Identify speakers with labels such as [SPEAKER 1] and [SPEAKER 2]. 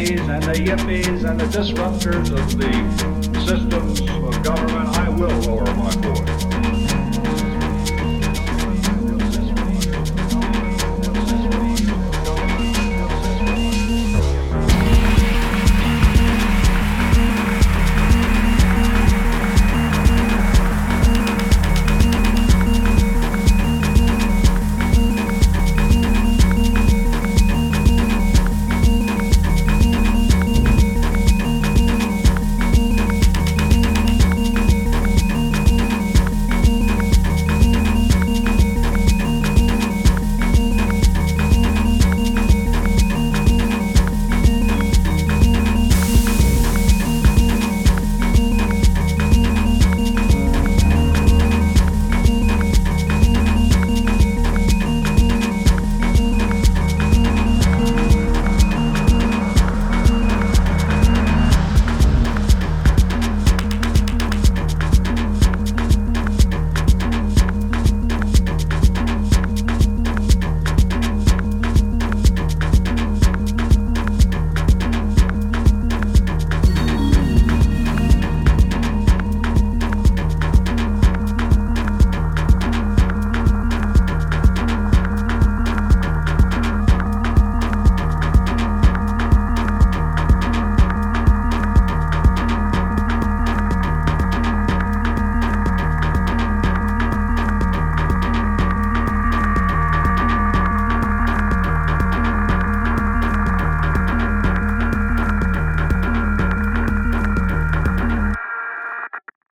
[SPEAKER 1] hippies and the yippies and the disruptors of the systems of government, I will lower my voice.